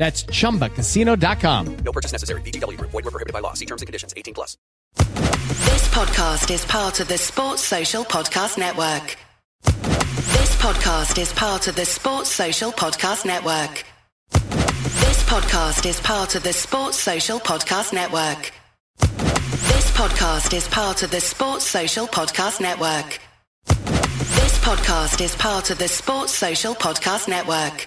That's chumbacasino.com. No purchase necessary. VGW Group. Void were prohibited by law. See terms and conditions. 18 plus. This podcast is part of the Sports Social Podcast Network. This podcast is part of the Sports Social Podcast Network. This podcast is part of the Sports Social Podcast Network. This podcast is part of the Sports Social Podcast Network. This podcast is part of the Sports Social Podcast Network.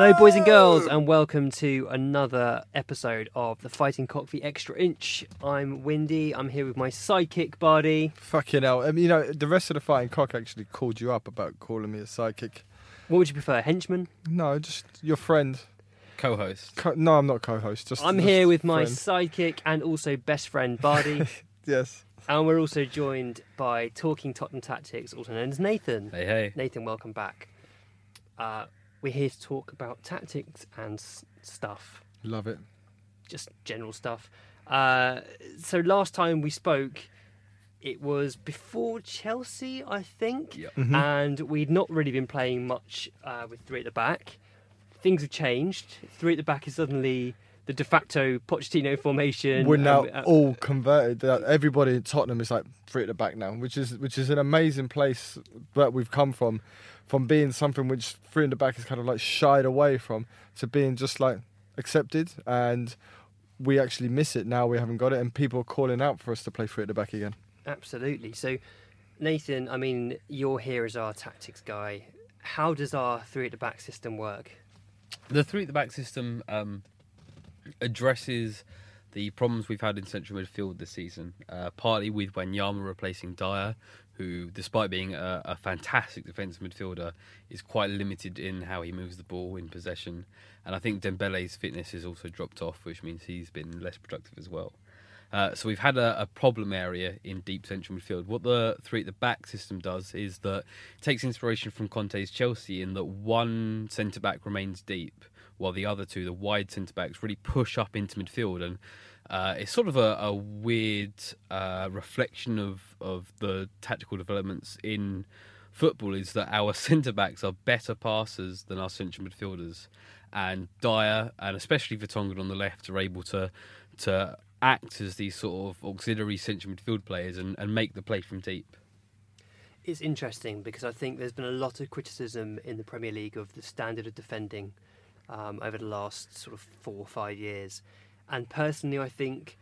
Hello, boys and girls, and welcome to another episode of the Fighting Cock the Extra Inch. I'm Windy. I'm here with my sidekick, Bardi. Fucking hell. I mean, you know, the rest of the fighting cock actually called you up about calling me a sidekick. What would you prefer, henchman? No, just your friend. Co-host. Co- no, I'm not co-host. Just I'm just here with my friend. sidekick and also best friend, Bardi. Yes. and we're also joined by Talking Tottenham Tactics, also known as Nathan. Hey, hey. Nathan, welcome back. Uh, we're here to talk about tactics and s- stuff. Love it. just general stuff. Uh, so last time we spoke, it was before Chelsea, I think, Mhm. and we'd not really been playing much uh, with three at the back. Things have changed. Three at the back is suddenly the de facto Pochettino formation. We're now and, uh, all converted. Uh, Everybody in Tottenham is like three at the back now, which is which is an amazing place that we've come from, from being something which three in the back is kind of like shied away from to being just like accepted, and we actually miss it now. We haven't got it, and people are calling out for us to play three at the back again. Absolutely. So, Nathan, I mean, you're here as our tactics guy. How does our three at the back system work? The three at the back system um, addresses the problems we've had in central midfield this season, uh, partly with Wanyama replacing Dier, who, despite being a, a fantastic defensive midfielder, is quite limited in how he moves the ball in possession. And I think Dembele's fitness has also dropped off, which means he's been less productive as well. Uh, so we've had a, a, problem area in deep central midfield. What the three at the back system does is that it takes inspiration from Conte's Chelsea in that one centre back remains deep, while the other two, the wide centre backs, really push up into midfield. And uh, it's sort of a, a weird uh, reflection of, of the tactical developments in football is that our centre backs are better passers than our central midfielders, and Dier and especially Vertonghen on the left are able to to act as these sort of auxiliary central midfield players and, and make the play from deep. It's interesting because I think there's been a lot of criticism in the Premier League of the standard of defending um, over the last sort of four or five years. And personally, I think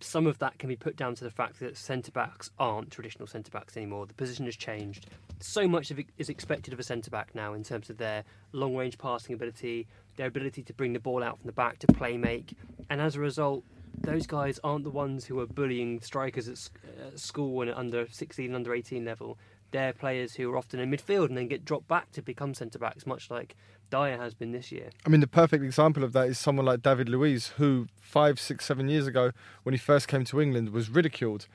some of that can be put down to the fact that centre backs aren't traditional centre backs anymore. The position has changed. So much is expected of a centre back now in terms of their long range passing ability, their ability to bring the ball out from the back to play make. And as a result, those guys aren't the ones who are bullying strikers at, at uh, school and at under 16, under 18 level. They're players who are often in midfield and then get dropped back to become centre backs, much like Dier has been this year. I mean, the perfect example of that is someone like David Luiz, who five, six, seven years ago, when he first came to England, was ridiculed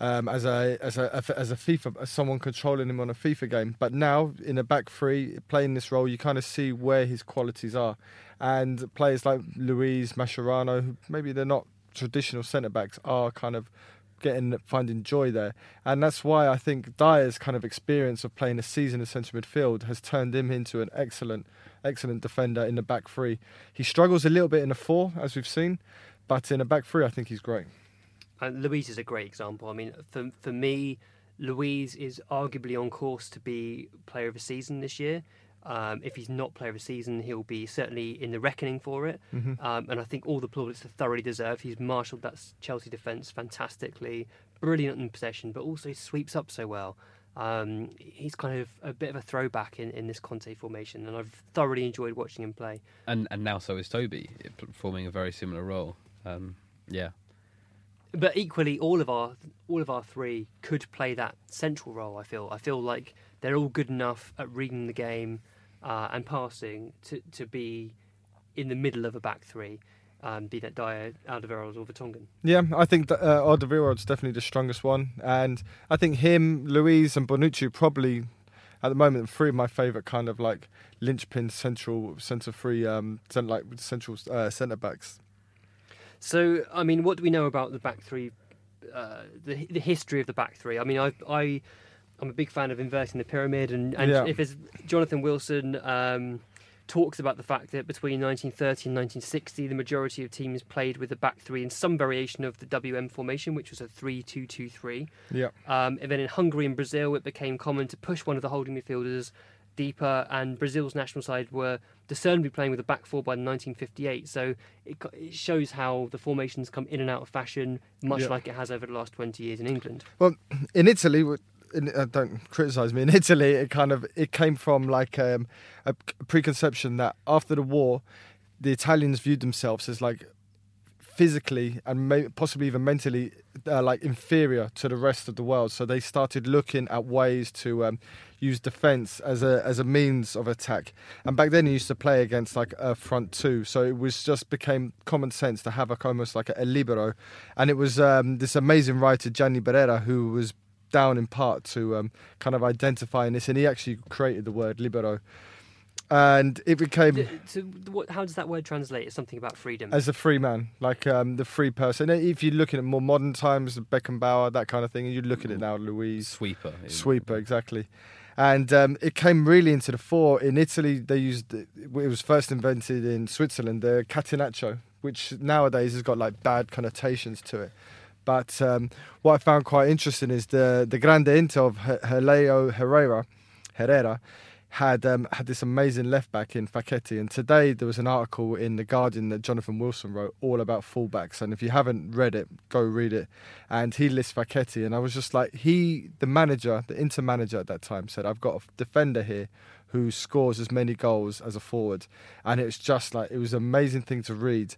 um, as a as a as a FIFA as someone controlling him on a FIFA game. But now in a back three, playing this role, you kind of see where his qualities are, and players like Luiz Mascherano, who maybe they're not traditional centre backs are kind of getting finding joy there, and that's why I think Dier's kind of experience of playing a season in central midfield has turned him into an excellent, excellent defender in the back three. He struggles a little bit in the four, as we've seen, but in a back three, I think he's great. And Luiz is a great example. I mean, for for me, Luiz is arguably on course to be player of the season this year. Um, if he's not player of the season, he'll be certainly in the reckoning for it. Mm-hmm. Um, and I think all the plaudits are thoroughly deserved. He's marshalled that Chelsea defence fantastically, brilliant in possession, but also sweeps up so well. Um, he's kind of a bit of a throwback in, in this Conte formation, and I've thoroughly enjoyed watching him play. And and now so is Toby, performing a very similar role. Um, yeah. But equally, all of our all of our three could play that central role. I feel. I feel like they're all good enough at reading the game, uh, and passing to, to be in the middle of a back three, um, be that Dier, Alderweireld or Vertonghen. Yeah, I think that, uh, Alderweireld's definitely the strongest one, and I think him, Luiz, and Bonucci probably at the moment three of my favourite kind of like linchpin central centre free um like central uh, centre backs. So I mean, what do we know about the back three? Uh, the the history of the back three. I mean, I I I'm a big fan of inverting the pyramid, and, and Yeah. if it's Jonathan Wilson um, talks about the fact that between 1930 and 1960, the majority of teams played with a back three in some variation of the WM formation, which was a 3-2-2-3. Yeah. Um, and then in Hungary and Brazil, it became common to push one of the holding midfielders deeper, and Brazil's national side were discernibly playing with a back four by 1958. So it, it shows how the formations come in and out of fashion, much Yeah. like it has over the last 20 years in England. Well, in Italy, uh, don't criticize me. In Italy, it kind of it came from like um, a preconception that after the war, the Italians viewed themselves as like physically and may, possibly even mentally uh, like inferior to the rest of the world. So they started looking at ways to um, use defense as a as a means of attack. And back then, you used to play against like a front two, so it was just became common sense to have like almost like a, a libero. And it was um, this amazing writer Gianni Brera who was down in part to um, kind of identifying this, and he actually created the word libero. And it became D- So, what, how does that word translate? It's something about freedom. as a free man, like um, the free person. If you're looking at more modern times, Beckenbauer, that kind of thing, and you look at it now, Luiz Sweeper. sweeper, exactly. And um, it came really into the fore in Italy. They used it was first invented in Switzerland, the catenaccio, which nowadays has got like bad connotations to it. But um, what I found quite interesting is the the Grande Inter of Helenio Herrera, Herrera had um, had this amazing left back in Facchetti. And today there was an article in the Guardian that Jonathan Wilson wrote all about fullbacks. And if you haven't read it, go read it. And he lists Facchetti, and I was just like, he, the manager, the Inter manager at that time, said, "I've got a defender here." Who scores as many goals as a forward, and it's just like it was an amazing thing to read,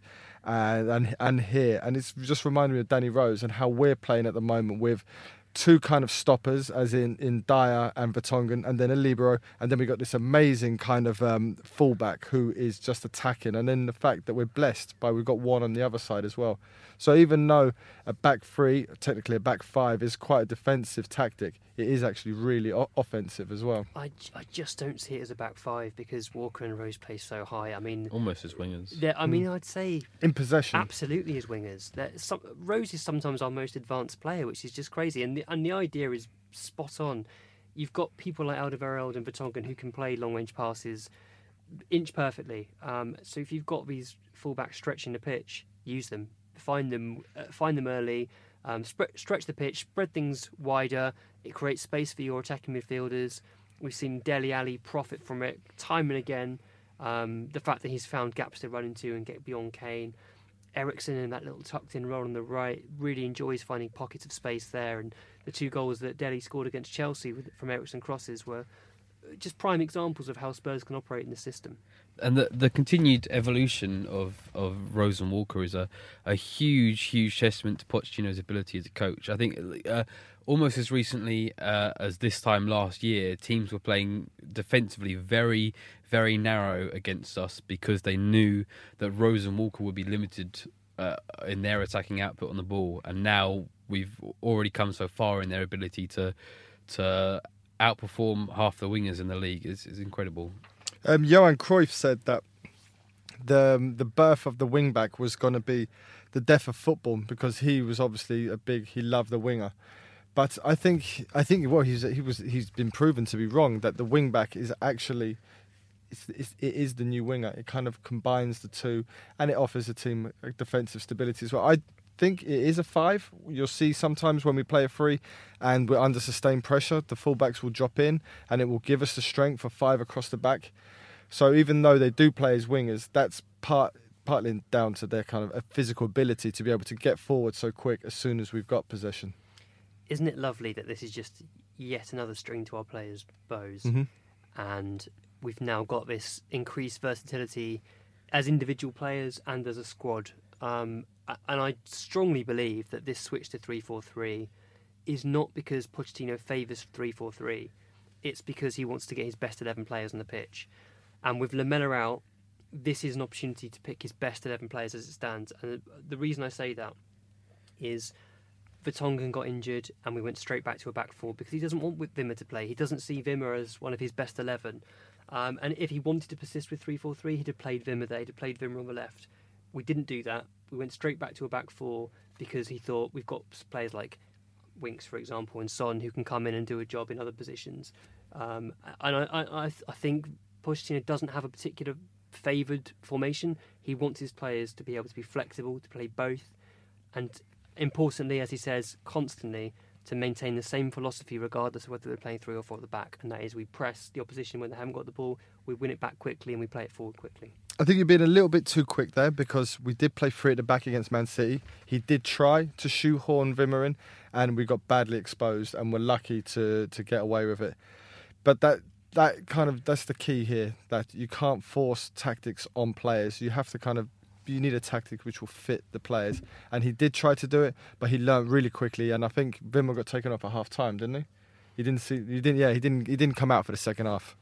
and and and hear, and it's just reminded me of Danny Rose and how we're playing at the moment with two kind of stoppers, as in in Dier and Vertonghen, and then a libero, and then we got this amazing kind of um, fullback who is just attacking, and then the fact that we're blessed by we've got one on the other side as well. So even though a back three, technically a back five, is quite a defensive tactic, it is actually really o- offensive as well. I, I just don't see it as a back five because Walker and Rose play so high. I mean, Almost as wingers. they're- I mean, I'd say In possession. absolutely as wingers. They're Some, Rose is sometimes our most advanced player, which is just crazy. And the, and the idea is spot on. You've got people like Alderweireld and Vertonghen who can play long range passes inch perfectly. Um, so if you've got these fullbacks stretching the pitch, use them. Find them, uh, find them early. Um, stretch the pitch, spread things wider. It creates space for your attacking midfielders. We've seen Dele Alli profit from it time and again. Um, the fact that he's found gaps to run into and get beyond Kane. Eriksen in that little tucked in role on the right really enjoys finding pockets of space there. And the two goals that Dele scored against Chelsea with, from Eriksen crosses were just prime examples of how Spurs can operate in the system. And the the continued evolution of of Rose and Walker is a a huge huge testament to Pochettino's ability as a coach. I think uh, almost as recently uh, as this time last year, teams were playing defensively very very narrow against us because they knew that Rose and Walker would be limited uh, in their attacking output on the ball, and now we've already come so far in their ability to to outperform half the wingers in the league. It's, it's incredible. Um, Johan Cruyff said that the um, the birth of the wing back was going to be the death of football because he was obviously a big he loved the winger. But I think I think well he's he was he's been proven to be wrong that the wing back is actually it's, it's, it is the new winger. It kind of combines the two and it offers a team defensive stability as well. I think it is a five. You'll see sometimes when we play a three and we're under sustained pressure, the fullbacks will drop in and it will give us the strength for five across the back. So even though they do play as wingers, that's part partly down to their kind of a physical ability to be able to get forward so quick as soon as we've got possession. Isn't it lovely that this is just yet another string to our players' bows? Mhm. And we've now got this increased versatility as individual players and as a squad. Um, and I strongly believe that this switch to 3 4 3 is not because Pochettino favours 3 4 3, it's because he wants to get his best 11 players on the pitch. And with Lamela out, this is an opportunity to pick his best 11 players as it stands. And the reason I say that is Vertonghen got injured and we went straight back to a back four because he doesn't want Wimmer to play. He doesn't see Wimmer as one of his best 11. Um, and if he wanted to persist with 3 4 3, he'd have played Wimmer there, he'd have played Wimmer on the left. We didn't do that. We went straight back to a back four because he thought we've got players like Winks, for example, and Son who can come in and do a job in other positions. Um, and I, I, I think Pochettino doesn't have a particular favoured formation. He wants his players to be able to be flexible, to play both, and importantly, as he says constantly, to maintain the same philosophy regardless of whether they're playing three or four at the back. And that is we press the opposition when they haven't got the ball, we win it back quickly, and we play it forward quickly. I think you've been a little bit too quick there because we did play three at the back against Man City. He did try to shoehorn Wimmer in, and we got badly exposed, and we're lucky to to get away with it. But that that kind of that's the key here that you can't force tactics on players. You have to kind of you need a tactic which will fit the players, and he did try to do it, but he learned really quickly. And I think Wimmer got taken off at half time, didn't he? He didn't see. He didn't. Yeah, he didn't. He didn't come out for the second half.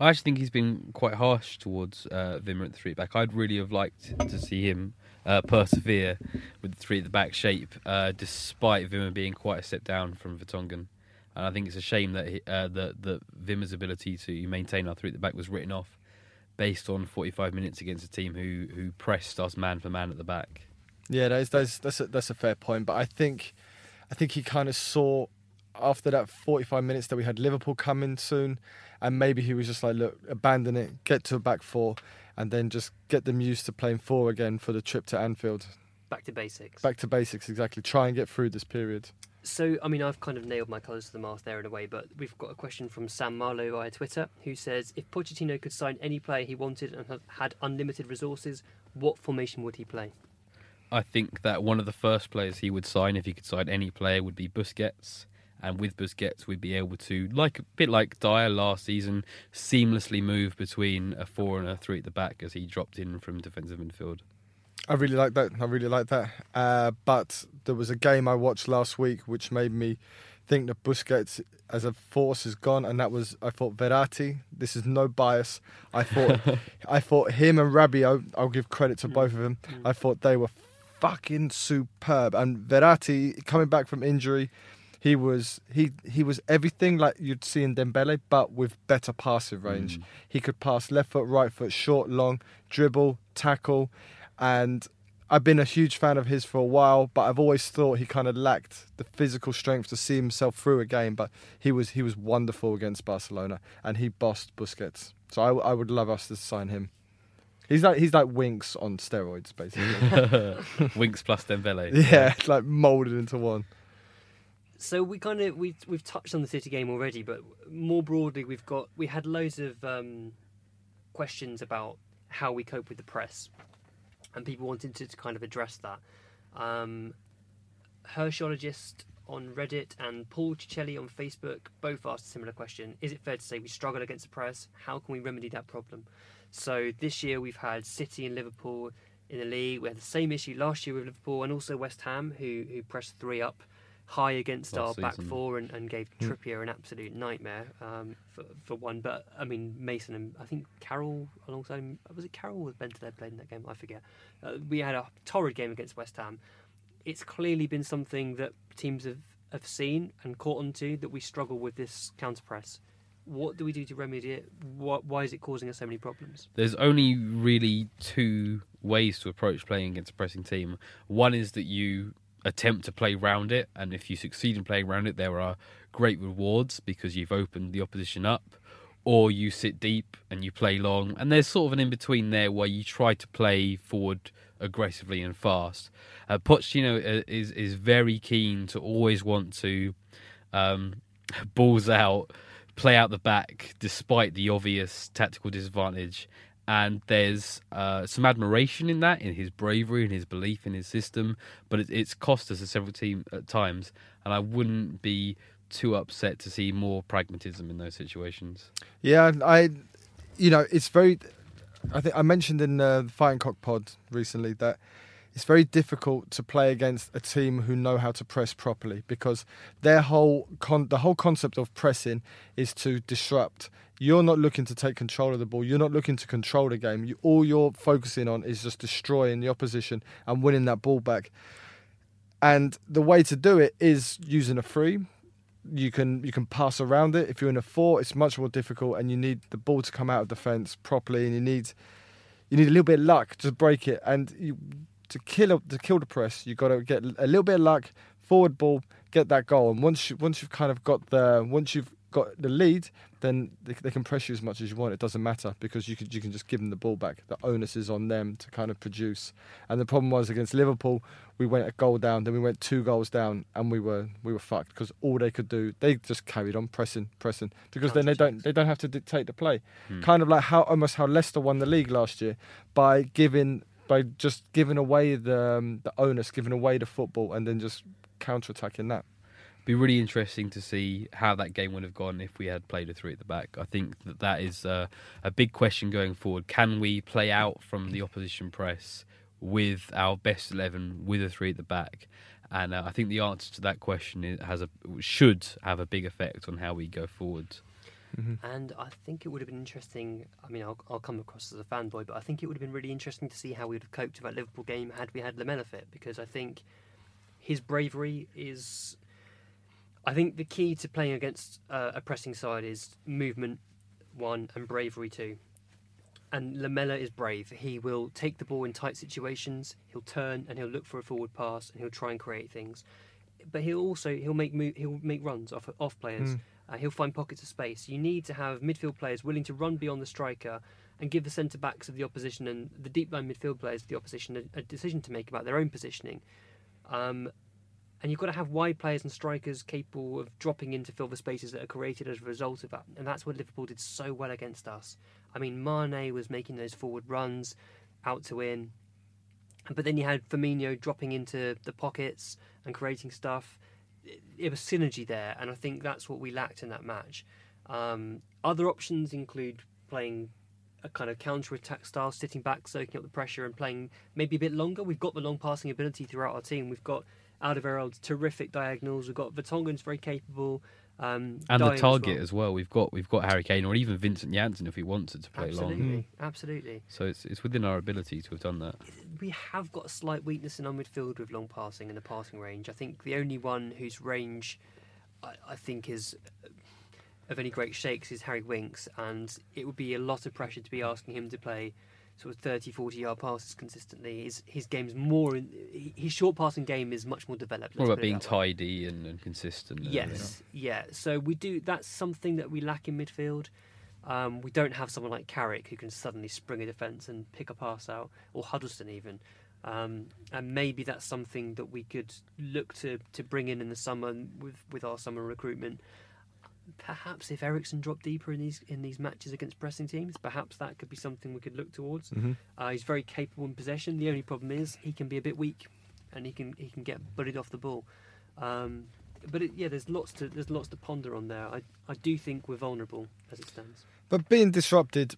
I actually think he's been quite harsh towards uh, Wimmer at the three back. I'd really have liked to see him uh, persevere with the three at the back shape, uh, despite Wimmer being quite a step down from Vertonghen. And I think it's a shame that he, uh, that that Wimmer's ability to maintain our three at the back was written off based on 45 minutes against a team who who pressed us man for man at the back. Yeah, that is, that's that's a, that's a fair point. But I think, I think he kind of saw after that 45 minutes that we had Liverpool coming soon, and maybe he was just like, look, abandon it, get to a back four, and then just get them used to playing four again for the trip to Anfield. Back to basics. Back to basics, exactly. Try and get through this period. So, I mean, I've kind of nailed my colours to the mast there in a way, but we've got a question from Sam Marlowe via Twitter who says if Pochettino could sign any player he wanted and had- had unlimited resources, what formation would he play? I think that one of the first players he would sign, if he could sign any player, would be Busquets. And with Busquets, we'd be able to, like a bit like Dier last season, seamlessly move between a four and a three at the back as he dropped in from defensive midfield. I really like that. I really like that. Uh, but there was a game I watched last week which made me think that Busquets as a force is gone, and that was I thought Verratti. This is no bias. I thought I thought him and Rabiot. I'll give credit to both of them. I thought they were fucking superb. And Verratti coming back from injury, he was he he was everything like you'd see in Dembele, but with better passing range. Mm. He could pass left foot, right foot, short, long, dribble, tackle, and I've been a huge fan of his for a while, but I've always thought he kind of lacked the physical strength to see himself through a game. But he was he was wonderful against Barcelona, and he bossed Busquets. So I, I would love us to sign him. He's like he's like Winks on steroids, basically. Winks plus Dembele. yeah, like molded into one. So we kind of we we've touched on the City game already, but more broadly, we've got we had loads of um, questions about how we cope with the press, and people wanted to, to kind of address that. Um, Herschologist on Reddit and Paul Cicelli on Facebook both asked a similar question: Is it fair to say we struggle against the press? How can we remedy that problem? So this year we've had City and Liverpool in the league. We had the same issue last year with Liverpool and also West Ham, who who pressed three up high against Last our back four and, and gave Hmm. Trippier an absolute nightmare um, for, for one. But I mean, Mason and I think Carroll alongside him, was it Carroll or Bentaleb played in that game? I forget. Uh, we had a torrid game against West Ham. It's clearly been something that teams have, have seen and caught onto that we struggle with this counter press. What do we do to remedy it? What, why is it causing us so many problems? There's only really two ways to approach playing against a pressing team. One is that you attempt to play round it, and if you succeed in playing round it, there are great rewards because you've opened the opposition up. Or you sit deep and you play long, and there's sort of an in between there where you try to play forward aggressively and fast. Uh, Pochettino uh, is is very keen to always want to um, balls out, play out the back despite the obvious tactical disadvantage. And there's uh, some admiration in that, in his bravery and his belief in his system. But it, it's cost us a several team at times, and I wouldn't be too upset to see more pragmatism in those situations. Yeah, I, you know, it's very. I think I mentioned in uh, the Fighting Cock pod recently that it's very difficult to play against a team who know how to press properly because their whole con- the whole concept of pressing is to disrupt. You're not looking to take control of the ball. You're not looking to control the game. You, all you're focusing on is just destroying the opposition and winning that ball back. And the way to do it is using a free. You can you can pass around it. If you're in a four, it's much more difficult, and you need the ball to come out of the defence properly, and you need you need a little bit of luck to break it. And you, to kill a, to kill the press, you've got to get a little bit of luck, forward ball, get that goal. And once you once you've kind of got the once you've got the lead, then they, they can press you as much as you want. It doesn't matter because you can you can just give them the ball back. The onus is on them to kind of produce. And the problem was against Liverpool, we went a goal down, then we went two goals down, and we were we were fucked because all they could do they just carried on pressing, pressing because then they don't they don't have to dictate the play. Hmm. Kind of like how almost how Leicester won the league last year by giving by just giving away the um, the onus, giving away the football, and then just counter attacking that. be really interesting to see how that game would have gone if we had played a three at the back. I think that that is a big question going forward. Can we play out from the opposition press with our best eleven with a three at the back? And uh, I think the answer to that question has a should have a big effect on how we go forward. And I think it would have been interesting. I mean, I'll, I'll come across as a fanboy, but I think it would have been really interesting to see how we would have coped with that Liverpool game had we had Lamela fit, because I think his bravery is. I think the key to playing against uh, a pressing side is movement, one, and bravery, two. And Lamela is brave. He will take the ball in tight situations. He'll turn and he'll look for a forward pass and he'll try and create things. But he'll also he'll make move, he'll make runs off off players. Mm. Uh, he'll find pockets of space. You need to have midfield players willing to run beyond the striker and give the centre backs of the opposition and the deep line midfield players of the opposition a, a decision to make about their own positioning. Um, and you've got to have wide players and strikers capable of dropping in to fill the spaces that are created as a result of that. And that's what Liverpool did so well against us. I mean, Mane was making those forward runs out to in. But then you had Firmino dropping into the pockets and creating stuff. It, was synergy there, and I think that's what we lacked in that match. Um, other options include playing a kind of counter attack style, sitting back, soaking up the pressure, and playing maybe a bit longer. We've got the long passing ability throughout our team. We've got Alderweireld's terrific diagonals. We've got Vertonghen's very capable. Um, And the as target well. as well. We've got we've got Harry Kane or even Vincent Janssen if we wanted to play Absolutely, long. absolutely. So it's it's within our ability to have done that. We have got a slight weakness in our midfield with long passing and the passing range. I think the only one whose range I, I think is of any great shakes is Harry Winks, and it would be a lot of pressure to be asking him to play sort of 30, 40 yard passes consistently. His, his game's more, in, his short passing game is much more developed. More about being tidy and, and consistent. and. Yes, yeah. So we do. That's something that we lack in midfield. Um, we don't have someone like Carrick who can suddenly spring a defence and pick a pass out, or Huddlestone even. Um, and maybe that's something that we could look to, to bring in in the summer with with our summer recruitment. Perhaps if Eriksen dropped deeper in these in these matches against pressing teams, perhaps that could be something we could look towards. Mhm. Uh, he's very capable in possession. The only problem is he can be a bit weak, and he can he can get bullied off the ball. Um, but it, yeah, there's lots to there's lots to ponder on there. I I do think we're vulnerable as it stands. But being disrupted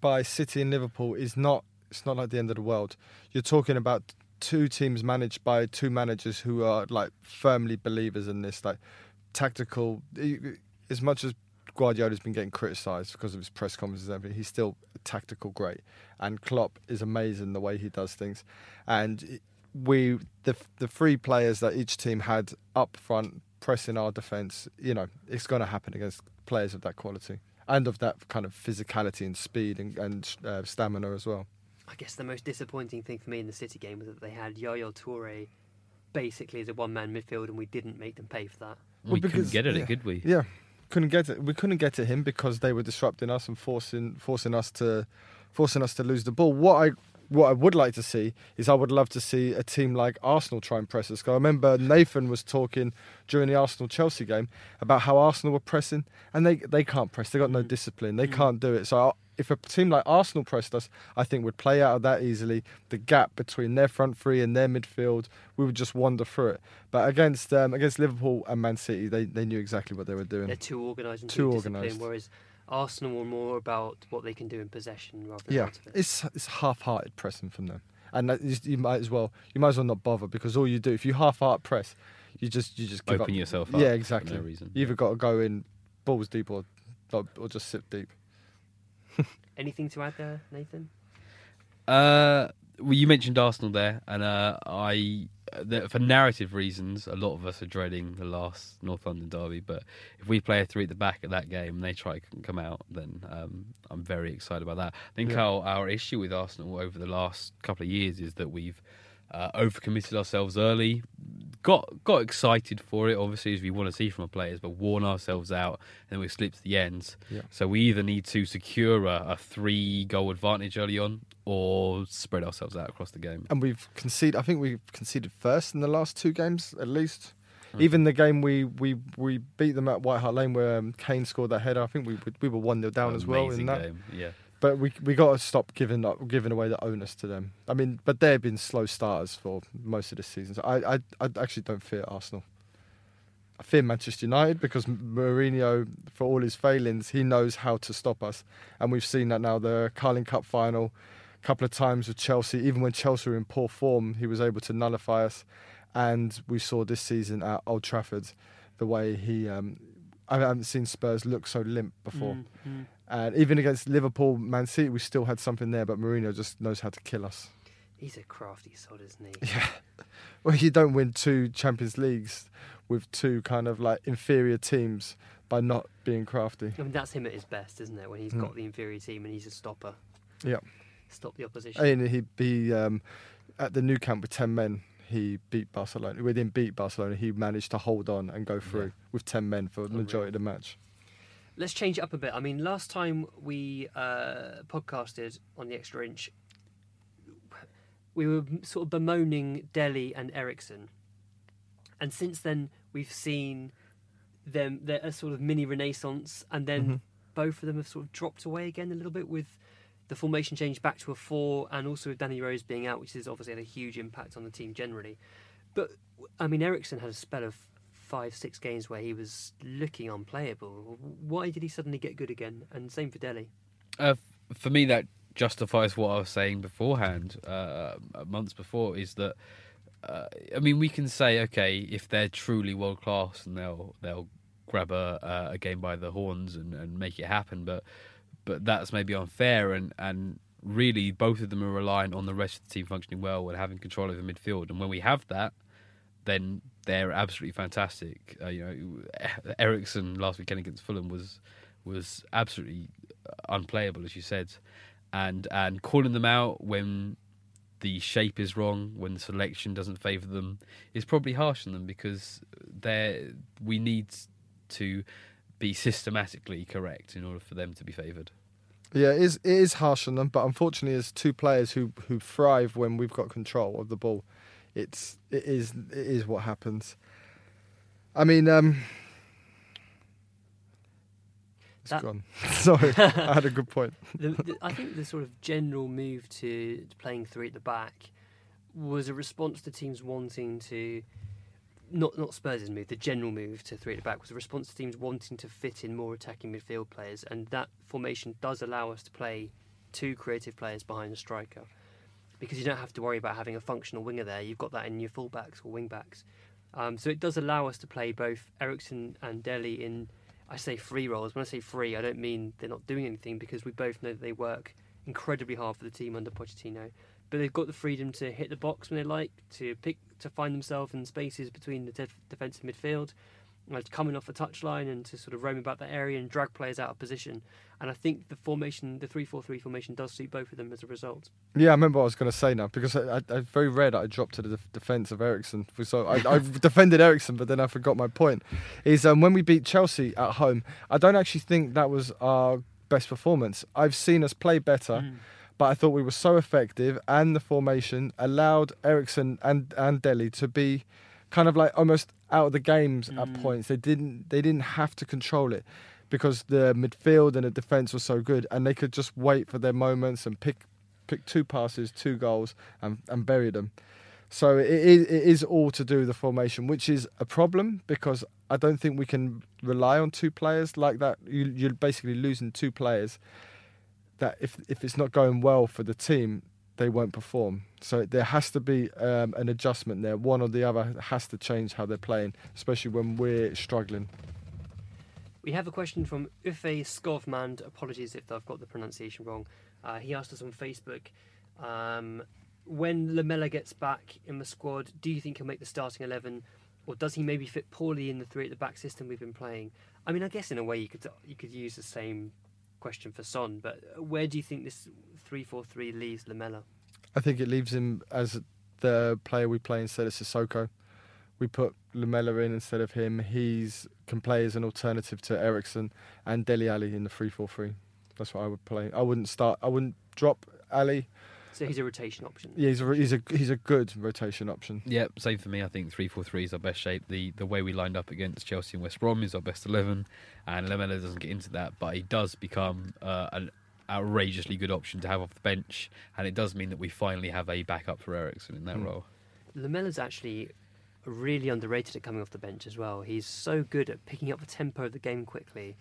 by City and Liverpool is not it's not like the end of the world. You're talking about two teams managed by two managers who are like firmly believers in this like tactical as much as Guardiola's been getting criticised because of his press conferences and everything, he's still a tactical great. And Klopp is amazing the way he does things. And we the the three players that each team had up front pressing our defence, you know, it's going to happen against players of that quality and of that kind of physicality and speed and, and uh, stamina as well. I guess the most disappointing thing for me in the City game was that they had Yaya Toure basically as a one man midfield, and we didn't make them pay for that. We couldn't get at yeah. it, could we? Yeah, couldn't get it. We couldn't get to him because they were disrupting us and forcing forcing us to forcing us to lose the ball. What I what I would like to see is I would love to see a team like Arsenal try and press us. 'Cause I remember Nathan was talking during the Arsenal Chelsea game about how Arsenal were pressing and they they can't press. They got no mm. discipline. They mm. can't do it. So. I, if a team like Arsenal pressed us, I think would play out of that easily. The gap between their front three and their midfield, we would just wander through it. But against um, against Liverpool and Man City, they, they knew exactly what they were doing. They're too organised and Too too, organised. whereas Arsenal were more about what they can do in possession rather than Yeah, out of it. it's it's half-hearted pressing from them, and that is, you might as well you might as well not bother because all you do if you half-heart press, you just you just give Open up. yourself up Yeah, for exactly. no reason. You either got to go in balls deep or or just sit deep. Anything to add there, Nathan? Uh, well, you mentioned Arsenal there, and uh, I, the, for narrative reasons, a lot of us are dreading the last North London derby. But if we play a three at the back at that game and they try to come out, then um, I'm very excited about that. I think Yeah. our our issue with Arsenal over the last couple of years is that we've uh, overcommitted ourselves early, got got excited for it, obviously as we want to see from our players, but worn ourselves out, and then we slipped to the ends. Yeah. So we either need to secure a, a three goal advantage early on, or spread ourselves out across the game. And we've conceded. I think we've conceded first in the last two games at least. Hmm. Even the game we, we, we beat them at White Hart Lane where um, Kane scored that header. I think we we were one 0 down as well in that. game, yeah. But we we got to stop giving up, giving away the onus to them. I mean, but they've been slow starters for most of the season. So I, I I actually don't fear Arsenal. I fear Manchester United because Mourinho, for all his failings, he knows how to stop us, and we've seen that now. The Carling Cup final, a couple of times with Chelsea. Even when Chelsea were in poor form, he was able to nullify us, and we saw this season at Old Trafford, the way he. Um, I haven't seen Spurs look so limp before. Mm, mm. And even against Liverpool, Man City, we still had something there, but Mourinho just knows how to kill us. He's a crafty sod, isn't he? Yeah. Well, you don't win two Champions Leagues with two kind of like inferior teams by not being crafty. I mean, that's him at his best, isn't it? When he's Mm. got the inferior team and he's a stopper. Yeah. Stop the opposition. And he, he um, at the Nou Camp with 10 men, he beat Barcelona. We didn't beat Barcelona. He managed to hold on and go through with 10 men for the majority of the match. Let's change it up a bit. I mean, last time we uh, podcasted on the extra inch, we were sort of bemoaning Dele and Eriksen, and since then we've seen them they're a sort of mini renaissance, and then Mhm. both of them have sort of dropped away again a little bit with the formation change back to a four, and also with Danny Rose being out, which has obviously had a huge impact on the team generally. But I mean, Eriksen had a spell of five, six games where he was looking unplayable. Why did he suddenly get good again? And same for Dele. Uh, for me, that justifies what I was saying beforehand, uh, months before, is that uh, I mean we can say okay if they're truly world class and they'll they'll grab a, a- game by the horns and, and make it happen. But but that's maybe unfair and and really both of them are reliant on the rest of the team functioning well and having control over midfield. And when we have that, then they're absolutely fantastic. Uh, you know, Eriksen last weekend against Fulham was was absolutely unplayable, as you said, and and calling them out when the shape is wrong, when the selection doesn't favour them, is probably harsh on them because they we need to be systematically correct in order for them to be favoured. Yeah, it is, it is harsh on them, but unfortunately, as two players who, who thrive when we've got control of the ball, it's it is it is what happens. I mean, um, it's That- gone. Sorry, I had a good point. the, the, I think the sort of general move to playing three at the back was a response to teams wanting to. Not not Spurs' move. The general move to three at the back was a response to teams wanting to fit in more attacking midfield players, and that formation does allow us to play two creative players behind the striker, because you don't have to worry about having a functional winger there. You've got that in your fullbacks or wing backs. Um, so it does allow us to play both Eriksen and Dele in, I say free roles. When I say free, I don't mean they're not doing anything because we both know that they work incredibly hard for the team under Pochettino. But they've got the freedom to hit the box when they like, to pick, to find themselves in spaces between the def- defensive midfield, come in off the touchline and to sort of roam about the area and drag players out of position. And I think the formation, the three-four-three formation, does suit both of them as a result. Yeah, I remember what I was going to say now because I, I, I very rare that I dropped to the def- defence of Eriksen. So I, I've defended Eriksen, but then I forgot my point. Is um, when we beat Chelsea at home, I don't actually think that was our best performance. I've seen us play better, but I thought we were so effective, and the formation allowed Eriksen and and Dele to be kind of like almost out of the games at mm. points. They didn't they didn't have to control it because the midfield and the defence was so good, and they could just wait for their moments and pick pick two passes, two goals, and and bury them. So it is, it is all to do with the formation, which is a problem because I don't think we can rely on two players like that. You, you're basically losing two players. That if if it's not going well for the team, they won't perform. So there has to be um, an adjustment there. One or the other has to change how they're playing, especially when we're struggling. We have a question from Ufe Skovmand. Apologies if I've got the pronunciation wrong. Uh, he asked us on Facebook um, when Lamela gets back in the squad, do you think he'll make the starting 11 or does he maybe fit poorly in the three at the back system we've been playing? I mean, I guess in a way you could you could use the same question for Son, but uh, where do you think this 3 4 3 leaves Lamela? I think it leaves him as the player we play instead of Sissoko. We put Lamela in instead of him. He's can play as an alternative to Eriksen and Dele Alli in the 3-4-3. That's what I would play. I wouldn't start. I wouldn't drop Alli. So he's a rotation option. Yeah, he's a he's a he's a good rotation option. Yeah, same for me. I think three four three is our best shape. The the way we lined up against Chelsea and West Brom is our best eleven, and Lamela doesn't get into that, but he does become uh, an outrageously good option to have off the bench, and it does mean that we finally have a backup for Eriksen in that Hmm. role. Lamela's actually really underrated at coming off the bench as well. He's so good at picking up the tempo of the game quickly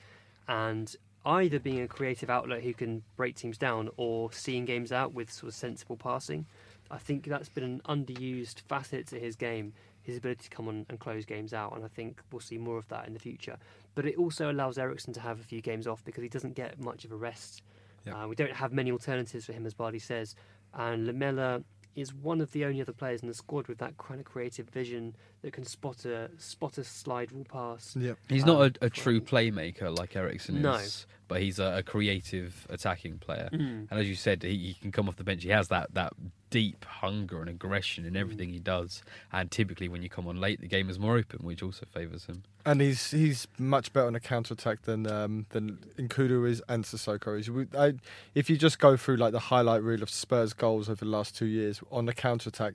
and either being a creative outlet who can break teams down or seeing games out with sort of sensible passing. I think that's been an underused facet to his game, his ability to come on and close games out, and I think we'll see more of that in the future. But it also allows Eriksen to have a few games off because he doesn't get much of a rest. Uh, we don't have many alternatives for him, as Bardi says, and Lamela is one of the only other players in the squad with that kind of creative vision that can spot a spot a slide rule pass. Yep. He's um, not a, a true playmaker like Eriksen is. No. Is, but he's a, a creative attacking player. Mm. And as you said, he, he can come off the bench. He has that, that deep hunger and aggression in everything he does. And typically, when you come on late, the game is more open, which also favours him. And he's he's much better on a counter attack than um, than N'Koudou is and Sissoko is. I, if you just go through like the highlight reel of Spurs goals over the last two years on the counter attack,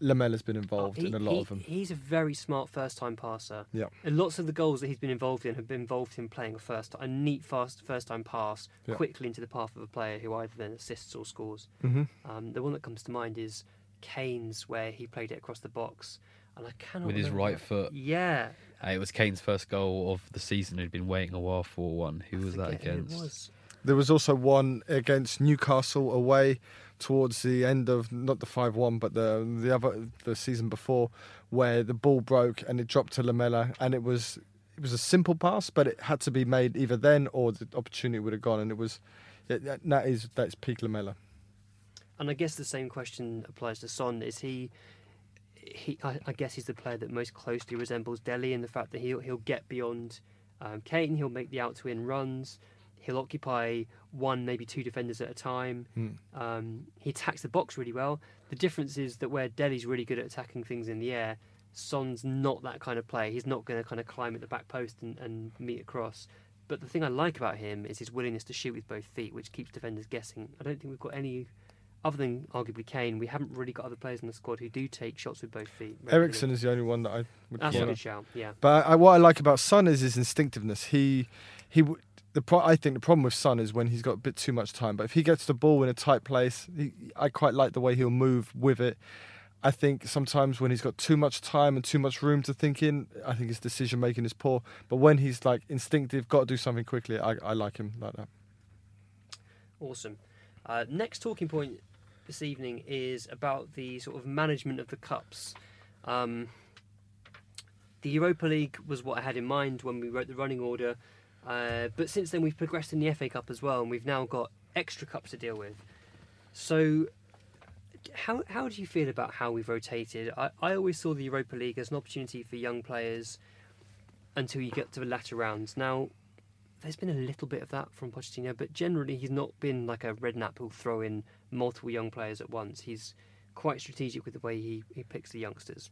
Lamela's been involved He- in a lot he- of them. He's a very smart first time passer. Yeah. And lots of the goals that he's been involved in have been involved in playing a first a neat fast first time pass Yeah. quickly into the path of a player who either then assists or scores. Mhm. Um, the one that comes to mind is Kane's where he played it across the box. And I cannot With his right foot. Yeah. Uh, it was Kane's first goal of the season. He'd been waiting a while for one. Who was that forget who it against? was. There was also one against Newcastle away towards the end of not the five one, but the the other the season before, where the ball broke and it dropped to Lamela, and it was it was a simple pass, but it had to be made either then or the opportunity would have gone, and it was. It, that- is that's peak Lamela. And I guess the same question applies to Son. Is he? He, I, I guess he's the player that most closely resembles Dele in the fact that he'll he'll get beyond um, Kane. He'll make the out to in runs. He'll occupy one, maybe two defenders at a time. Hmm. Um, he attacks the box really well. The difference is that where Dele's really good at attacking things in the air, Son's not that kind of player. He's not going to kind of climb at the back post and, and meet across. But the thing I like about him is his willingness to shoot with both feet, which keeps defenders guessing. I don't think we've got any, other than arguably Kane, we haven't really got other players in the squad who do take shots with both feet. Eriksen is the only one that I would. That's a good shout, yeah. But I, what I like about Son is his instinctiveness. He he the pro- I think the problem with Son is when he's got a bit too much time. But if he gets the ball in a tight place, he, I quite like the way he'll move with it. I think sometimes when he's got too much time and too much room to think in, I think his decision making is poor. But when he's like instinctive, got to do something quickly, I, I like him like that. Awesome. Uh, next talking point this evening is about the sort of management of the cups. Um, the Europa League was what I had in mind when we wrote the running order, uh, but since then we've progressed in the FA Cup as well, and we've now got extra cups to deal with. So, how how do you feel about how we've rotated? I, I always saw the Europa League as an opportunity for young players until you get to the latter rounds. Now, there's been a little bit of that from Pochettino, but generally he's not been like a redknapp who'll throw in multiple young players at once. He's quite strategic with the way he, he picks the youngsters.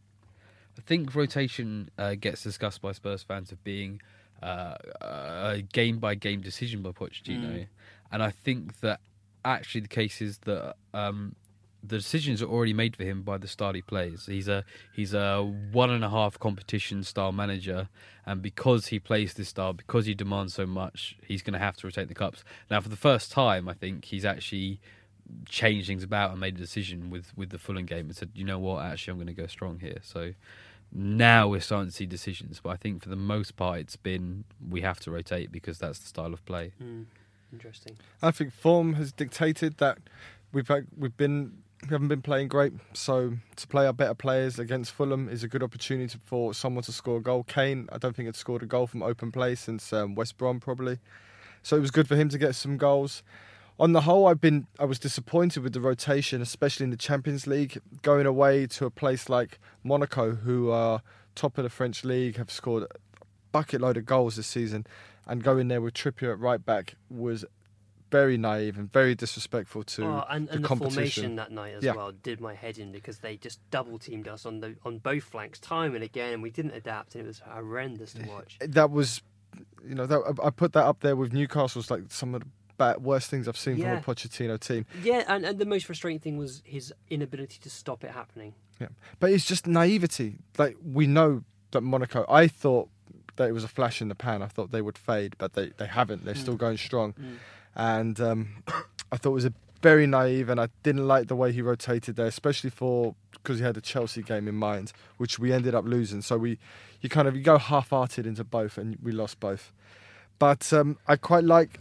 I think rotation uh, gets discussed by Spurs fans of being uh, a game by game decision by Pochettino, Mm. and I think that actually the case is that um, the decisions are already made for him by the start he plays. He's a he's a one and a half competition style manager, and because he plays this style, because he demands so much, he's going to have to rotate the cups. Now, for the first time, I think he's actually changed things about and made a decision with with the Fulham game and said, you know what, actually, I'm going to go strong here. So now we're starting to see decisions, but I think for the most part, it's been we have to rotate because that's the style of play. Hmm. Interesting. I think form has dictated that we've had, we've been we haven't been playing great. So to play our better players against Fulham is a good opportunity for someone to score a goal. Kane, I don't think had scored a goal from open play since um, West Brom probably. So it was good for him to get some goals. On the whole, I've been I was disappointed with the rotation, especially in the Champions League, going away to a place like Monaco, who are top of the French league, have scored a bucket load of goals this season, and going there with Trippier at right back was very naive and very disrespectful to Oh, and, the and the competition. formation that night as Yeah. well did my head in because they just double teamed us on the on both flanks time and again, and we didn't adapt, and it was horrendous to watch. That was, you know, that, I I put that up there with Newcastle's like some of the bad, worst things I've seen Yeah. from a Pochettino team. Yeah, and, and the most frustrating thing was his inability to stop it happening. Yeah, but it's just naivety. Like we know that Monaco. I thought that it was a flash in the pan. I thought they would fade, but they, they haven't. They're still Mm. going strong, Mm. and um, I thought it was a very naive, and I didn't like the way he rotated there, especially for because he had the Chelsea game in mind, which we ended up losing. So we, you kind of you go half-hearted into both, and we lost both. But um, I quite like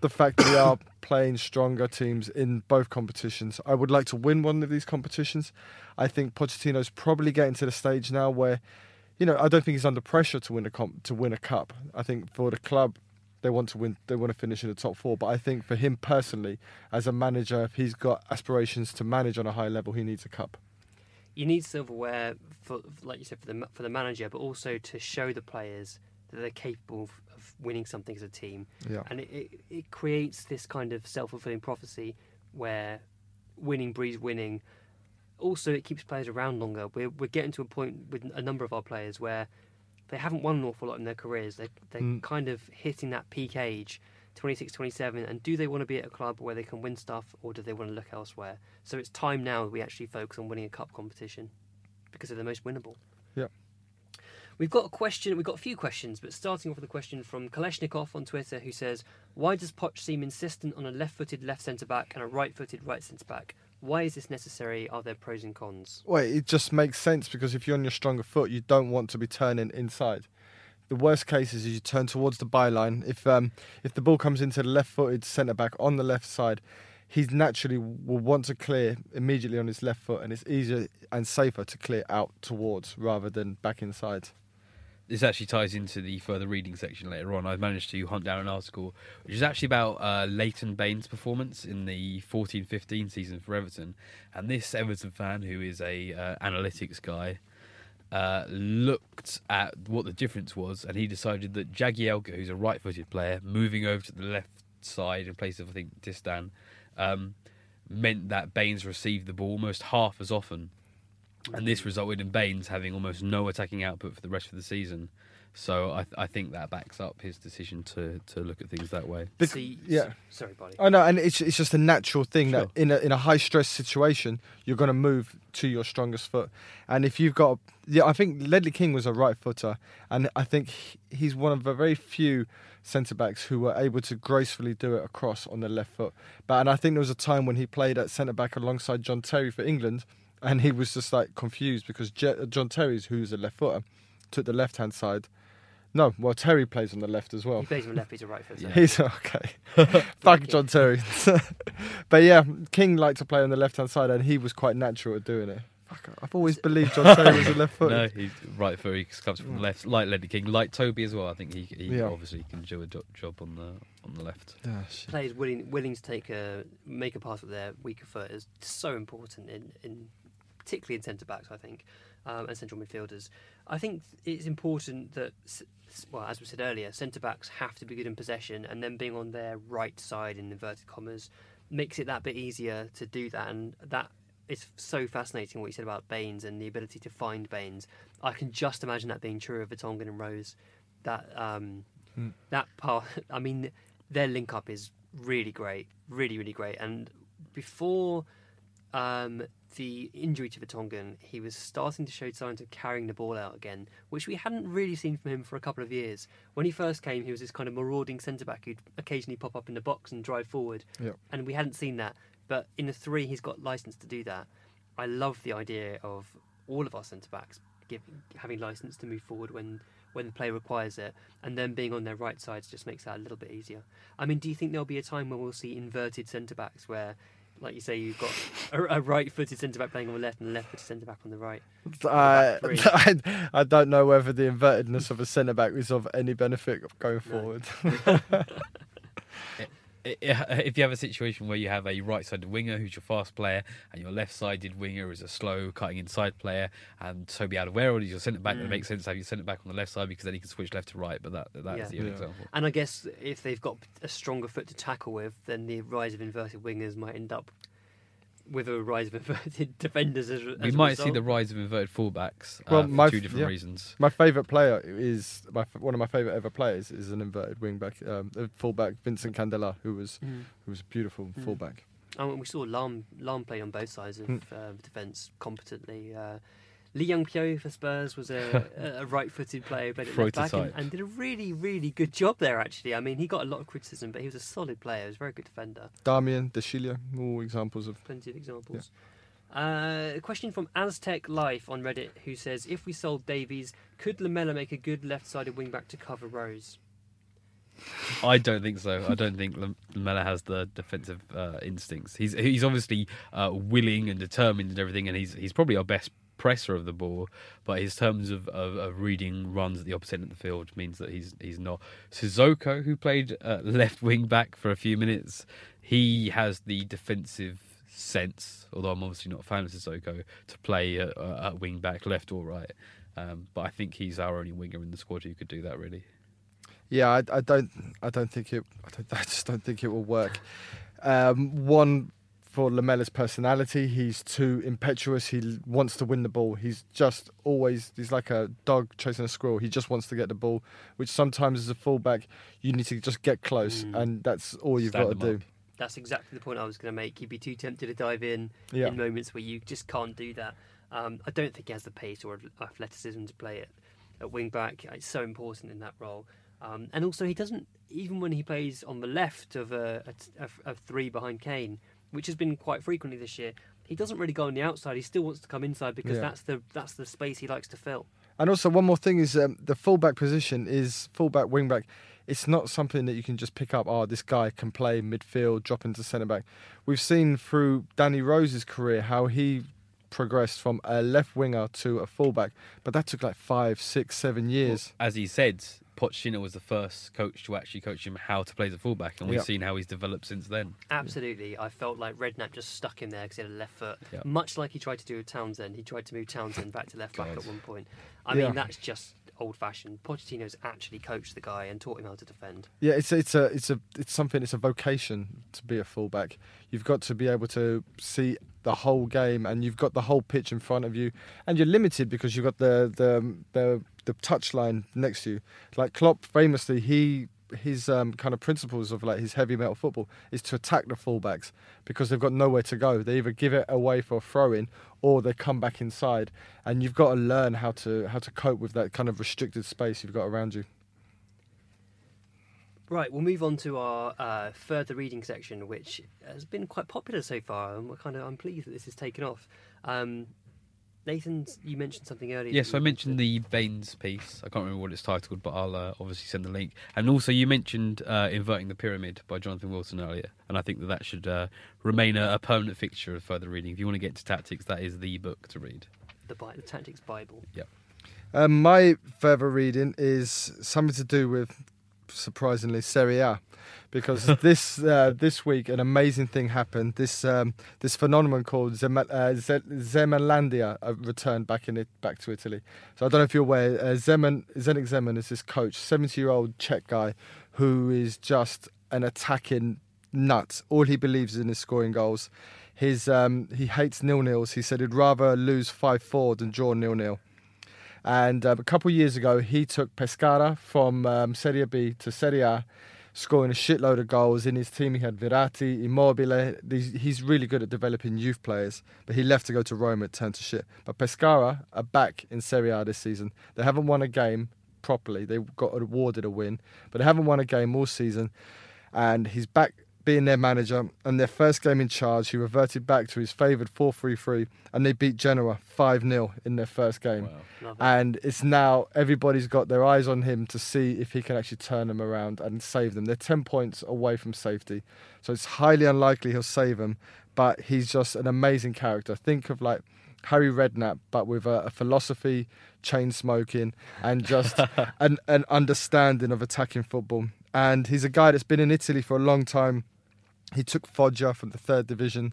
the fact that we are playing stronger teams in both competitions. I would like to win one of these competitions. I think Pochettino's probably getting to the stage now where, you know, I don't think he's under pressure to win a comp- to win a cup. I think for the club, they want to win. They want to finish in the top four. But I think for him personally, as a manager, if he's got aspirations to manage on a high level, he needs a cup. You need silverware for, like you said, for the for the manager, but also to show the players that they're capable winning something as a team. Yeah. And it, it, it creates this kind of self fulfilling prophecy where winning breeds winning. Also, it keeps players around longer. We're, we're getting to a point with a number of our players where they haven't won an awful lot in their careers. They, they're Mm. kind of hitting that peak age, 26, 27. And do they want to be at a club where they can win stuff or do they want to look elsewhere? So it's time now that we actually focus on winning a cup competition because they're the most winnable. We've got a question. We've got a few questions, but starting off with a question from Kaleshnikov on Twitter, who says, "Why does Poch seem insistent on a left-footed left centre back and a right-footed right centre back? Why is this necessary? Are there pros and cons?" Well, it just makes sense because if you're on your stronger foot, you don't want to be turning inside. The worst case is you turn towards the byline. If um, if the ball comes into the left-footed centre back on the left side, he naturally will want to clear immediately on his left foot, and it's easier and safer to clear out towards rather than back inside. This actually ties into the further reading section later on. I've managed to hunt down an article which is actually about uh, Leighton Baines' performance in the 14-15 season for Everton, and this Everton fan, who is a uh, analytics guy, uh, looked at what the difference was, and he decided that Jagielka, who's a right-footed player, moving over to the left side in place of I think Distin, um, meant that Baines received the ball almost half as often and this resulted in Baines having almost no attacking output for the rest of the season. So I, I think that backs up his decision to, to look at things that way. Bec- See, yeah. sorry, buddy. I know, and it's it's just a natural thing Sure. that in a in a high stress situation you're going to move to your strongest foot, and if you've got yeah, I think Ledley King was a right footer, and I think he- he's one of the very few centre backs who were able to gracefully do it across on the left foot. But and I think there was a time when he played at centre back alongside John Terry for England, and he was just like confused because Je- John Terry's who's a left footer took the left hand side. No, well Terry plays on the left as well. He plays on the left, he's a right footer. He's okay. Fuck John Terry. but yeah, King liked to play on the left hand side, and he was quite natural at doing it. Fuck, I've always believed John Terry was a left foot. No, he's right foot. He comes from the left, like Ledley King, like Toby as well. I think he, he Yeah. obviously can do a jo- job on the on the left. Ah. Players willing willing to take a make a pass with their weaker foot is so important in, in particularly in centre backs, I think, um, and central midfielders. I think it's important that, well, as we said earlier, centre backs have to be good in possession, and then being on their right side in inverted commas makes it that bit easier to do that, and that is so fascinating what you said about Baines and the ability to find Baines. I can just imagine that being true of Vertonghen and Rose. That um, Hmm. that part, I mean, their link up is really great, really, really great. And before um, the injury to Vertonghen, he was starting to show signs of carrying the ball out again, which we hadn't really seen from him for a couple of years. When he first came, he was this kind of marauding centre back who'd occasionally pop up in the box and drive forward, Yep. and we hadn't seen that. But in the three, he's got license to do that. I love the idea of all of our centre backs giving, having license to move forward when when the play requires it, and then being on their right sides just makes that a little bit easier. I mean, do you think there'll be a time when we'll see inverted centre backs where, like you say, you've got a, a right-footed centre back playing on the left and a left-footed centre back on the right? I, three. I, I don't know whether the invertedness of a centre back is of any benefit going forward. I- I- If you have a situation where you have a right-sided winger who's your fast player, and your left-sided winger is a slow cutting inside player, and Toby Alderweireld is your centre back, then it Mm. makes sense to have your centre back on the left side because then he can switch left to right. But that that's Yeah. the Yeah. example. And I guess if they've got a stronger foot to tackle with, then the rise of inverted wingers might end up with a rise of inverted defenders. As, as We a might see result. the rise of inverted fullbacks uh, well, for my two different yeah. reasons. My favourite player is my one of my favourite ever players is an inverted wing back, um, a fullback Vincent Candela, who was Mm. who was a beautiful Mm. fullback. Oh, and we saw Lam Lam played on both sides of Hmm. uh, defence competently. Uh, Lee Young Pyo for Spurs was a, a, a right-footed player, who played at left back and, and did a really, really good job there. Actually, I mean, he got a lot of criticism, but he was a solid player. He was a very good defender. Damien Deschilio, all examples of Plenty of examples. Uh, a question from Aztec Life on Reddit, who says, "If we sold Davies, could Lamela make a good left-sided wing-back to cover Rose?" I don't think so. I don't think Lam- Lamela has the defensive uh, instincts. He's he's obviously uh, willing and determined and everything, and he's he's probably our best presser of the ball. But his terms of, of, of reading runs at the opposite end of the field means that he's he's not. Sissoko, who played uh, left wing back for a few minutes, he has the defensive sense. Although I'm obviously not a fan of Sissoko to play at, uh, at wing back, left or right. Um, but I think he's our only winger in the squad who could do that really. Yeah, I, I don't, I don't think it. I, don't, I just don't think it will work. Um, one for Lamela's personality, he's too impetuous. He wants to win the ball. He's just always. He's like a dog chasing a squirrel. He just wants to get the ball, which sometimes as a fullback you need to just get close, Mm. and that's all you've Stand got to do. up. That's exactly the point I was going to make. You'd be too tempted to dive in Yeah. in moments where you just can't do that. Um, I don't think he has the pace or athleticism to play it at wing back. It's so important in that role. Um, and also, he doesn't, even when he plays on the left of a, a, a- a three behind Kane, which has been quite frequently this year, he doesn't really go on the outside. He still wants to come inside because Yeah. that's the that's the space he likes to fill. And also, one more thing is um, the fullback position is fullback, wingback. It's not something that you can just pick up. Oh, this guy can play midfield, drop into centre back. We've seen through Danny Rose's career how he progressed from a left winger to a fullback, but that took like five, six, seven years. As he said, Pochettino was the first coach to actually coach him how to play as a fullback, and we've Yeah. seen how he's developed since then. Absolutely. I felt like Redknapp just stuck him there because he had a left foot. Yeah. Much like he tried to do with Townsend. He tried to move Townsend back to left back at one point. I Yeah. mean, that's just old fashioned. Pochettino's actually coached the guy and taught him how to defend. Yeah, it's it's a it's a it's something. It's a vocation to be a fullback. You've got to be able to see the whole game, and you've got the whole pitch in front of you, and you're limited because you've got the the the the touchline next to you. Like Klopp, famously, he his um, kind of principles of like his heavy metal football is to attack the fullbacks because they've got nowhere to go. They either give it away for a throw in or they come back inside, and you've got to learn how to how to cope with that kind of restricted space you've got around you. Right, we'll move on to our uh, further reading section, which has been quite popular so far, and we're kind of I'm pleased that this has taken off. Um, Nathan, you mentioned something earlier. Yes, that I mentioned the Baines piece. I can't remember what it's titled, but I'll uh, obviously send the link. And also, you mentioned uh, Inverting the Pyramid by Jonathan Wilson earlier, and I think that that should uh, remain a, a permanent fixture of further reading. If you want to get into tactics, that is the book to read. the, Bi- the Tactics Bible. Yep. Um, my further reading is something to do with, surprisingly, Serie A, because this uh, this week an amazing thing happened. This um, this phenomenon called Zema, uh, Ze- Zemanlandia uh, returned back in it back to Italy. So I don't know if you're aware. Uh, Zeman Zdeněk Zeman is this coach, seventy year old Czech guy, who is just an attacking nut. All he believes in is scoring goals. His um, he hates nil nils. He said he'd rather lose five four than draw nil nil. And um, a couple years ago, he took Pescara from um, Serie B to Serie A, scoring a shitload of goals. In his team, he had Verratti, Immobile. He's really good at developing youth players, but he left to go to Rome. It turned to shit. But Pescara are back in Serie A this season. They haven't won a game properly. They got awarded a win, but they haven't won a game all season. And he's back being their manager. And their first game in charge, he reverted back to his favoured 4 3 3, and they beat Genoa 5 0 in their first game. Love it. And it's now everybody's got their eyes on him to see if he can actually turn them around and save them. They're 10 points away from safety. So it's highly unlikely he'll save them, but he's just an amazing character. Think of like Harry Redknapp, but with a, a philosophy, chain smoking, and just an, an understanding of attacking football. And he's a guy that's been in Italy for a long time. He took Foggia from the third division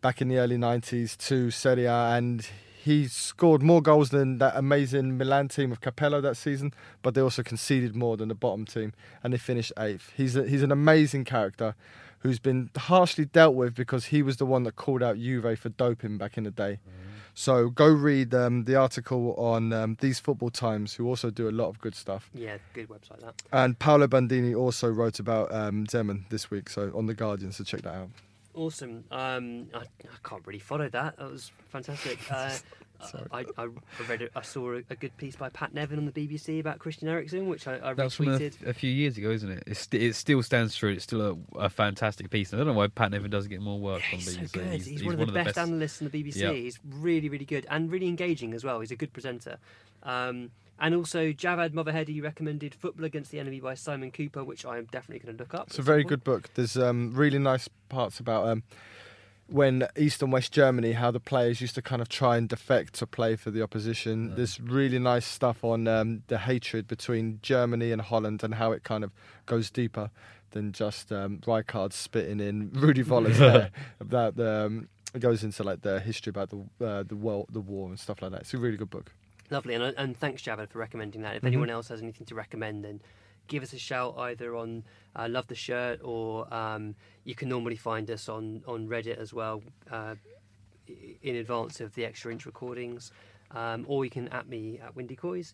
back in the early 90s to Serie A, and he scored more goals than that amazing Milan team of Capello that season, but they also conceded more than the bottom team, and they finished eighth. He's a, he's an amazing character who's been harshly dealt with because he was the one that called out Juve for doping back in the day. So go read um, the article on um, these football times, who also do a lot of good stuff. Yeah, good website that. And Paolo Bandini also wrote about um, Zeman this week, so on the Guardian. So check that out. Awesome. Um, I, I can't really follow that. That was fantastic. Uh, I, I, I read it, I saw a, a good piece by Pat Nevin on the BBC about Christian Eriksen, which I, I That was from a, retweeted. a few years ago, isn't it? It's it still stands true. It's still a, a fantastic piece. I don't know why Pat Nevin doesn't get more work on He's BBC. so good. He's, one, of the best, analysts in the BBC. Yeah. He's really, really good and really engaging as well. He's a good presenter. Um, and also, Javad Movaheadi recommended Football Against the Enemy by Simon Kuper, which I am definitely going to look up. It's a very point. good book. There's um, really nice parts about um, when East and West Germany, how the players used to kind of try and defect to play for the opposition. There's really nice stuff on um, the hatred between Germany and Holland and how it kind of goes deeper than just um, Rijkaard spitting in Rudi Völler's hair. About the, um, it goes into like the history about the uh, the war, the war and stuff like that. It's a really good book. Lovely, and, and thanks, Javad, for recommending that. If Mhm. anyone else has anything to recommend, then give us a shout either on uh, Love the Shirt or um, you can normally find us on, on Reddit as well uh, in advance of the extra inch recordings, um, or you can at me at Windy Coys.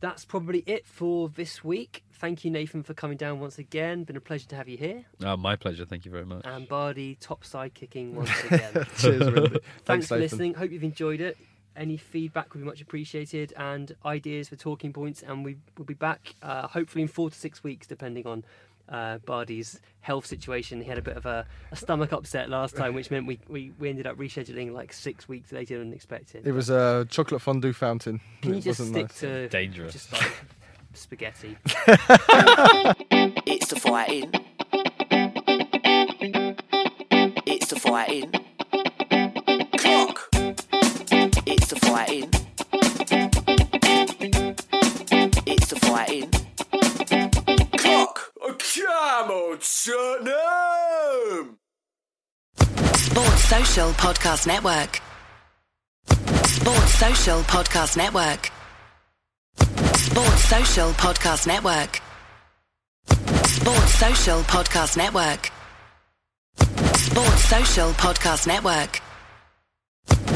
That's probably it for this week. Thank you, Nathan, for coming down once again. Been a pleasure to have you here. Oh, my pleasure. Thank you very much. And Bardi, top side kicking once again. Cheers, Thanks, Thanks, for listening. Hope you've enjoyed it. Any feedback would be much appreciated and ideas for talking points. And we will be back uh, hopefully in four to six weeks, depending on uh, Bardi's health situation. He had a bit of a, a stomach upset last time, which meant we, we, we ended up rescheduling like six weeks later than expected. It was a chocolate fondue fountain. Can you It just wasn't stick nice. to Dangerous. just like spaghetti? It's the fighting. It's the fighting. fighting. It's the fighting. Cock a camel Sports Social Podcast Network. Sports Social Podcast Network. Sports Social Podcast Network. Sports Social Podcast Network. Sports Social Podcast Network.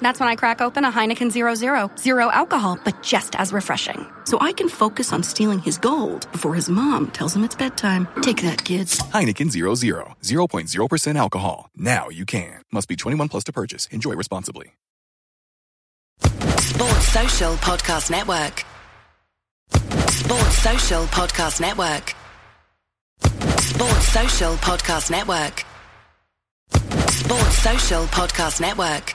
That's when I crack open a Heineken Zero Zero. Zero alcohol, but just as refreshing. So I can focus on stealing his gold before his mom tells him it's bedtime. Take that, kids. Heineken 00, 0.0% alcohol. Now you can. Must be 21 plus to purchase. Enjoy responsibly. Sports Social Podcast Network. Sports Social Podcast Network. Sports Social Podcast Network. Sports Social Podcast Network.